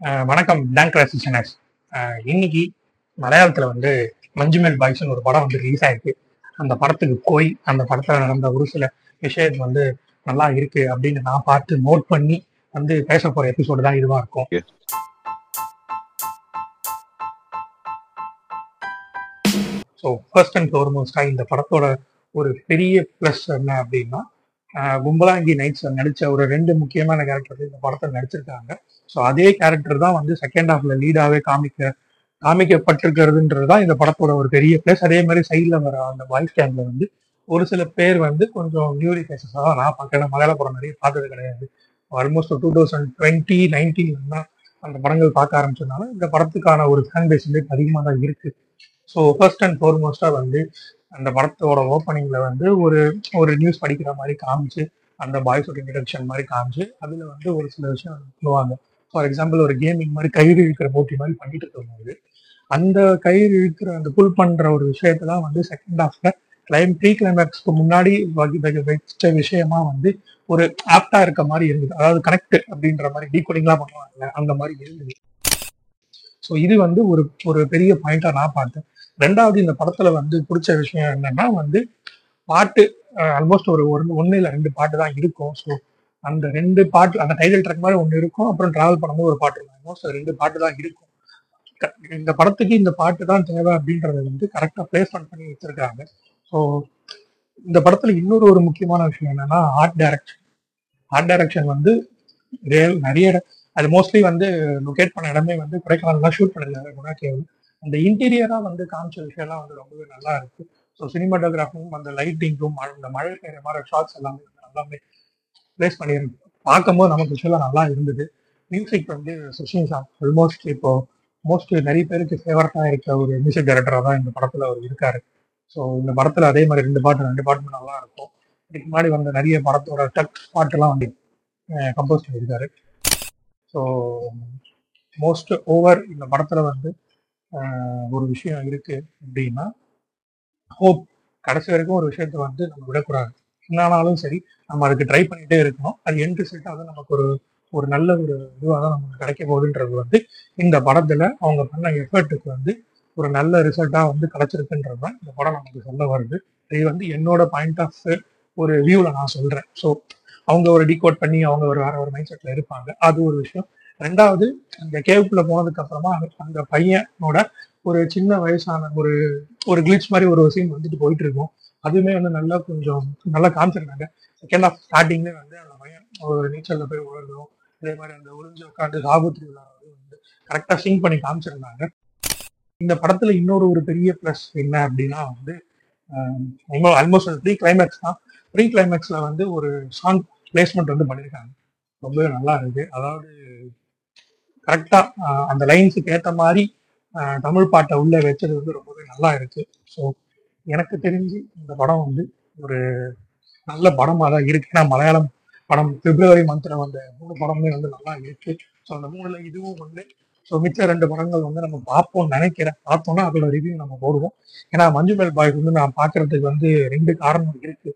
வணக்கம். பேங்க் ரெசிஷனர்ஸ் இன்னைக்கு மலையாளத்துல வந்து மஞ்சுமேல் பாய்ஸ்னு ஒரு படம் வந்து ரிலீஸ் ஆயிருக்கு. அந்த படத்துக்கு போய் அந்த படத்துல நடந்த ஒரு சில விஷயம் வந்து நல்லா இருக்கு அப்படின்னு நான் பார்த்து நோட் பண்ணி வந்து பேச போற எபிசோடு தான் இதுவா இருக்கும். ஸோ ஃபர்ஸ்ட் அண்ட் ஃபோர்மோஸ்டா இந்த படத்தோட ஒரு பெரிய ப்ளஸ் என்ன அப்படின்னா கும்பலாங்கி நைட்ஸ் நடிச்ச ஒரு ரெண்டு முக்கியமான கேரக்டர் இந்த படத்தில் நடிச்சிருக்காங்க. ஸோ அதே கேரக்டர் தான் வந்து செகண்ட் ஹாஃப்ல லீடாவே காமிக்க காமிக்கப்பட்டிருக்கிறதுன்றது தான் இந்த படத்தோட ஒரு பெரிய பிளஸ் அதே மாதிரி சைடில் வர அந்த வாய்ஸ் கேம்ல வந்து ஒரு சில பேர் வந்து கொஞ்சம் நியூலி ஃபேஸஸாக தான் நான் பார்க்குறேன் மலையாள படம் நிறைய பார்த்தது கிடையாது. Almost two thousand twenty nineteen தான் அந்த படங்கள் பார்க்க ஆரம்பிச்சதுனால இந்த படத்துக்கான ஒரு ஃபேன் பேஸ் வந்து அதிகமாக தான் இருக்கு. ஸோ ஃபர்ஸ்ட் அண்ட் ஃபார்மோஸ்டாக வந்து அந்த படத்தோட ஓப்பனிங்ல வந்து ஒரு ஒரு நியூஸ் படிக்கிற மாதிரி காமிச்சு அந்த பாய்ஸோட இன்ட்ரடக்ஷன் மாதிரி காமிச்சு அதுல வந்து ஒரு சில விஷயம் சொல்லுவாங்க. ஃபார் எக்ஸாம்பிள் ஒரு கேமிங் மாதிரி கயிறு இழுக்கிற போட்டி மாதிரி பண்ணிட்டு இருக்கும்போது அந்த கயிறு இழுக்கிற அந்த புல் பண்ற ஒரு விஷயத்தெல்லாம் வந்து செகண்ட் ஹாஃப்ல கிளைம் ப்ரீ கிளைமேக்ஸ்க்கு முன்னாடி வகி- வச்ச விஷயமா வந்து ஒரு ஆப்டா இருக்க மாதிரி இருந்தது. அதாவது கனெக்ட் அப்படின்ற மாதிரி டீகோடிங்லாம் பண்ணுவாங்கல்ல அந்த மாதிரி இருந்தது. ஸோ இது வந்து ஒரு ஒரு பெரிய பாயிண்டா நான் பார்த்தேன். ரெண்டாவது இந்த படத்துல வந்து பிடிச்ச விஷயம் என்னன்னா வந்து பாட்டு ஆல்மோஸ்ட் ஒரு ஒரு ஒன்னு இல்லை ரெண்டு பாட்டு தான் இருக்கும். ஸோ அந்த ரெண்டு பாட்டு அந்த டைட்டில் ட்ராக் மாதிரி ஒன்று இருக்கும். அப்புறம் டிராவல் பண்ணும்போது ஒரு பாட்டு இருக்கும். ஆல்மோஸ்ட் ரெண்டு பாட்டு தான் இருக்கும். இந்த படத்துக்கு இந்த பாட்டு தான் தேவை அப்படின்றத வந்து கரெக்டாக பிளேஸ்மெண்ட் பண்ணி வச்சிருக்காங்க. ஸோ இந்த படத்துல இன்னொரு ஒரு முக்கியமான விஷயம் என்னன்னா ஆர்ட் டைரக்ஷன் ஆர்ட் டைரக்ஷன் வந்து நிறைய அது மோஸ்ட்லி வந்து லொகேட் பண்ண இடமே வந்து கொடைக்கானல்லாம் ஷூட் பண்ணிருக்காங்க குணா கேவல் அந்த இன்டீரியரா வந்து காமிச்ச விஷயம்லாம் வந்து ரொம்பவே நல்லா இருக்கு. ஸோ சினிமாட்டோகிராஃபும் அந்த லைட்டிங்கும் அந்த மழை பெய்யுற மாதிரி ஷார்ட்ஸ் எல்லாமே வந்து நல்லாவே பிளேஸ் பண்ணியிருக்கு. பார்க்கும்போது நமக்கு விஷயம் நல்லா இருந்தது. மியூசிக் வந்து சுஷின் சார் ஆல்மோஸ்ட் இப்போ மோஸ்ட் நிறைய பேருக்கு ஃபேவரட்டாக இருக்க ஒரு மியூசிக் டைரக்டராக தான் இந்த படத்தில் அவர் இருக்காரு. ஸோ இந்த படத்தில் அதே மாதிரி ரெண்டு பாட்டு ரெண்டு பாட்டுமே நல்லா இருக்கும். இதுக்கு முன்னாடி வந்த நிறைய படத்தோட டக் பாட்டெல்லாம் வந்து கம்போஸ் பண்ணியிருக்காரு. ஸோ மோஸ்ட் ஓவர் இந்த படத்தில் வந்து ஒரு விஷயம் இருக்கு அப்படின்னா ஹோப் கடைசி வரைக்கும் ஒரு விஷயத்த வந்து நம்ம விடக்கூடாது. என்னானாலும் சரி நம்ம அதுக்கு ட்ரை பண்ணிட்டே இருக்கணும். அது என் ரிசல்ட்டாக தான் நமக்கு ஒரு ஒரு நல்ல ஒரு இதுவாக தான் நமக்கு கிடைக்க போகுதுன்றது வந்து இந்த படத்துல அவங்க பண்ண எஃபர்ட்டுக்கு வந்து ஒரு நல்ல ரிசல்ட்டாக வந்து கிடைச்சிருக்குன்றது தான் இந்த படம் நமக்கு சொல்ல வருது. இது வந்து என்னோட பாயிண்ட் ஆஃப் ஒரு வியூவில் நான் சொல்கிறேன் ஸோ அவங்க ஒரு டிகோட் பண்ணி அவங்க ஒரு வேற ஒரு மைண்ட் செட்டில் இருப்பாங்க. அது ஒரு விஷயம். ரெண்டாவது அந்த கேவுக்குள்ள போனதுக்கு அப்புறமா அந்த- அந்த பையனோட ஒரு சின்ன வயசான ஒரு ஒரு கிளிச் மாதிரி ஒரு சீன் வந்துட்டு போயிட்டு இருக்கும். அதுவுமே வந்து நல்லா கொஞ்சம் நல்லா காமிச்சிருக்காங்க செகண்ட் ஆஃப் ஸ்டார்டிங்ல வந்து அந்த பையன் ஒரு நீச்சல்ல போய் உழறதும் அதே மாதிரி அந்த உறிஞ்சு உட்காந்து சாபுத்திரி விழாவது வந்து கரெக்டா சிங் பண்ணி காமிச்சிருந்தாங்க. இந்த படத்துல இன்னொரு ஒரு பெரிய ப்ளஸ் என்ன அப்படின்னா வந்து ஆல்மோஸ்ட் ப்ரீ கிளைமேக்ஸ் தான். ப்ரீ கிளைமேக்ஸ்ல வந்து ஒரு சாங் பிளேஸ்மெண்ட் வந்து பண்ணியிருக்காங்க ரொம்பவே நல்லா இருக்கு. அதாவது கரெக்டா அந்த லைன்ஸுக்கு ஏற்ற மாதிரி தமிழ் பாட்டை உள்ள வச்சது வந்து ரொம்பவே நல்லா இருக்கு. ஸோ எனக்கு தெரிஞ்சு இந்த படம் வந்து ஒரு நல்ல படமாக தான் இருக்கு. ஏன்னா மலையாளம் படம் பிப்ரவரி மந்த்ல வந்த மூணு படமே வந்து நல்லா இருக்கு. ஸோ அந்த மூணுல இதுவும் ஒன்று ஸோ மிச்ச ரெண்டு படங்கள் வந்து நம்ம பார்ப்போம் நினைக்கிறேன். பார்த்தோம்னா அதோட ரிவ்யூ நம்ம போடுவோம். ஏன்னா மஞ்சுமேல் பாய் வந்து நான் பார்க்கறதுக்கு வந்து ரெண்டு காரணம் இருக்கு.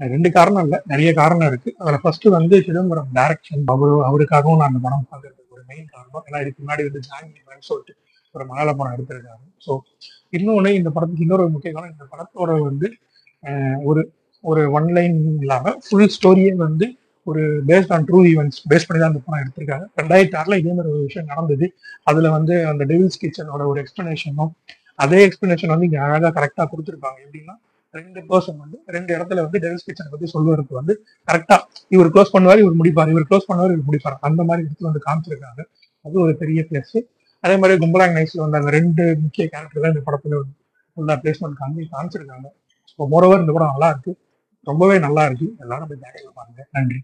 ரெண்டு காரணம் இல்லை நிறைய காரணம் இருக்கு. அதில் ஃபர்ஸ்ட் வந்து சிதம்பரம் டைரக்ஷன் அவரு அவருக்காகவும் நான் அந்த படம் பார்க்கறது மெயின் காரணம். ஏன்னா இதுக்கு முன்னாடி வந்து ஜாங்கி சொல்லிட்டு ஒரு மலையாள படம் எடுத்திருக்காரு. ஸோ இன்னொன்று இந்த படத்துக்கு இன்னொரு முக்கிய காரணம் இந்த படத்தோட வந்து ஒரு ஒரு ஒன் லைன் இல்லாமல் ஃபுல் ஸ்டோரியே வந்து ஒரு based on true events base பண்ணி தான் இந்த படம் எடுத்திருக்காங்க. ரெண்டாயிரத்தி ஆறில் இதே மாதிரி ஒரு விஷயம் நடந்தது. அதில் வந்து அந்த டெவில்ஸ் கிச்சனோட ஒரு எக்ஸ்பிளனேஷனும் அதே எக்ஸ்பிளனேஷன் வந்து இங்கே அழகாக கரெக்டாக கொடுத்துருக்காங்க எப்படின்னா ரெண்டு பர்சன் வந்து ரெண்டு இடத்துல வந்து டெவில்ஸ் கிச்சனை பத்தி சொல்வதற்கு வந்து கரெக்டா இவர் க்ளோஸ் பண்ணுவார் இவர் முடிப்பார். இவர் க்ளோஸ் பண்ணுவார் இவர் முடிப்பார். அந்த மாதிரி இடத்துல வந்து காமிச்சிருக்காங்க. அது ஒரு பெரிய பிளஸ் அதே மாதிரி கும்பலாங் நைஸ்ல வந்து அந்த ரெண்டு முக்கிய கேரக்டர் தான் இந்த படத்துல ஃபுல்லா பிளேஸ்மெண்ட் காமி காமிச்சிருக்காங்க. ஸோ மோரோவர் இந்த படம் நல்லா இருக்கு. ரொம்பவே நல்லா இருக்கு. எல்லாரும் போய் தேட்டரில் பாருங்க. நன்றி.